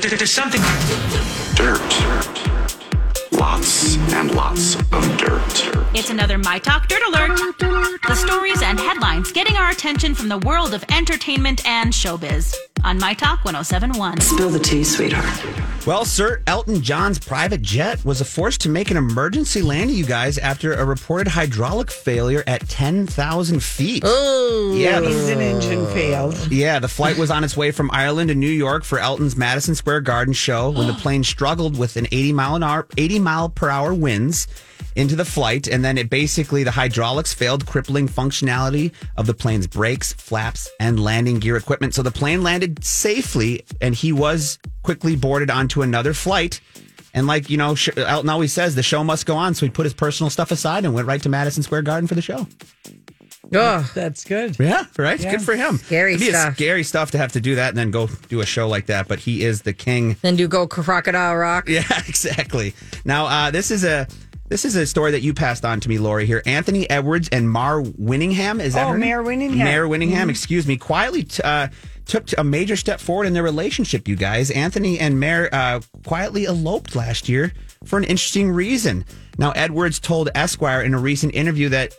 There's something. Dirt. Lots and lots of dirt. It's another My Talk Dirt Alert. The stories and headlines getting our attention from the world of entertainment and showbiz on My Talk 1071. Spill the tea, sweetheart. Well, Sir Elton John's private jet was forced to make an emergency landing, you guys, after a reported hydraulic failure at 10,000 feet. Oh, Yeah, the- Means an engine failed. Yeah, the flight was on its way from Ireland to New York for Elton's Madison Square Garden show when the plane struggled with an 80 mile an hour 80 mile per hour winds into the flight and then it basically the hydraulics failed crippling functionality of the plane's brakes, flaps and landing gear equipment. So the plane landed safely and he was quickly boarded onto another flight. And like, you know, Sh- Elton always says the show must go on, so he put his personal stuff aside and went right to Madison Square Garden for the show. Oh, that's good. Yeah, right. Yeah. Good for him. Scary It'd be stuff. A scary stuff to have to do that and then go do a show like that. But he is the king. Then do go crocodile rock. Yeah, exactly. Now, uh, this is a this is a story that you passed on to me, Lori. Here, Anthony Edwards and Mar Winningham. Is that Oh, her name? Mare Winningham. Mare Winningham. Mhm. Excuse me. Quietly. T- uh, Took a major step forward in their relationship, you guys. Anthony and Mare uh, quietly eloped last year for an interesting reason. Now, Edwards told Esquire in a recent interview that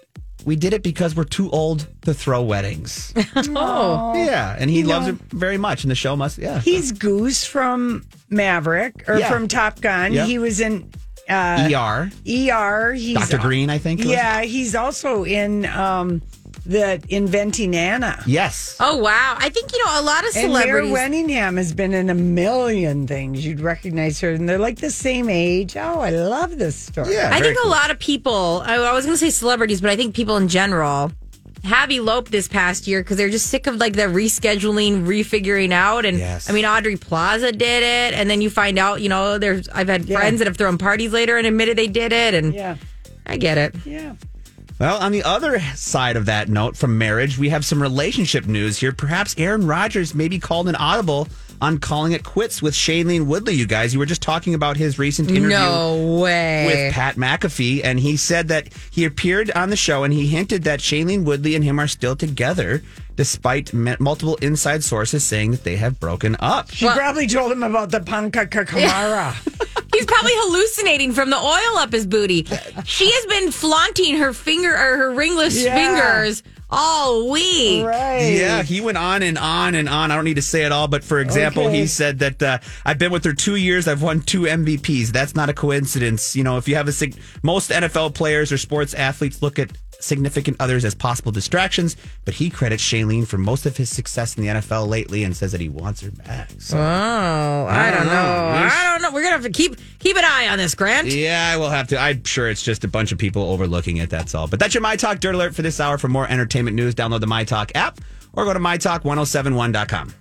we did it because we're too old to throw weddings. Oh. Yeah, and he You loves know- it very much, and the show must. Yeah, He's Goose from Maverick or Yeah. from Top Gun. Yep. He was in uh, ER. ER. He's Dr. Green, I think. it was. Yeah, he's also in um, the Inventing Anna. Yes. Oh wow! I think you know a lot of celebrities. And Mare celebrities. Has been in a million things. You'd recognize her, and they're like the same age. Oh, I love this story. Yeah, I think a lot of people. I, I was going to say celebrities, but I think people in general have eloped this past year because they're just sick of like the rescheduling, refiguring out. And I mean, Aubrey Plaza did it, and then you find out, you know, there's. I've had friends that have thrown parties later and admitted they did it, and yeah, I get it. Yeah. Well, on the other side of that note from marriage, we have some relationship news here. Perhaps Aaron Rodgers may be called an audible on calling it quits with Shailene Woodley. You guys, you were just talking about his recent interview. No way. with Pat McAfee, and he said that he appeared on the show and he hinted that Shailene Woodley and him are still together, despite m- multiple inside sources saying that they have broken up. She probably told him about the panchakarma. He's probably hallucinating from the oil up his booty. She has been flaunting her finger or her ringless Yeah. fingers all week. Yeah, he went on and on and on. I don't need to say it all, but for example, Okay. he said that uh, I've been with her two years. I've won two MVPs. That's not a coincidence. You know, if you have a sig- most NFL players or sports athletes look at significant others as possible distractions, but he credits Shailene for most of his success in the NFL lately and says that he wants her back. So, Oh, I, don't have to keep keep an eye on this, Grant. Yeah, I will have to. I'm sure it's just a bunch of people overlooking it. That's all. But that's your My Talk Dirt Alert for this hour. For more entertainment news, download the My Talk app or go to mytalk1071.com.